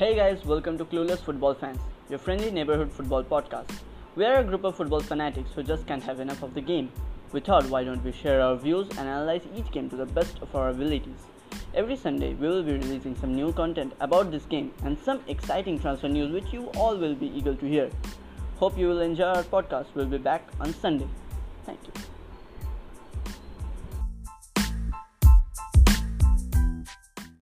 Hey guys, welcome to Clueless Football Fans, your friendly neighborhood football podcast. We are a group of football fanatics who just can't have enough of the game. We thought, why don't we share our views and analyze each game to the best of our abilities? Every Sunday, we will be releasing some new content about this game and some exciting transfer news which you all will be eager to hear. Hope you will enjoy our podcast. We'll be back on Sunday. Thank you.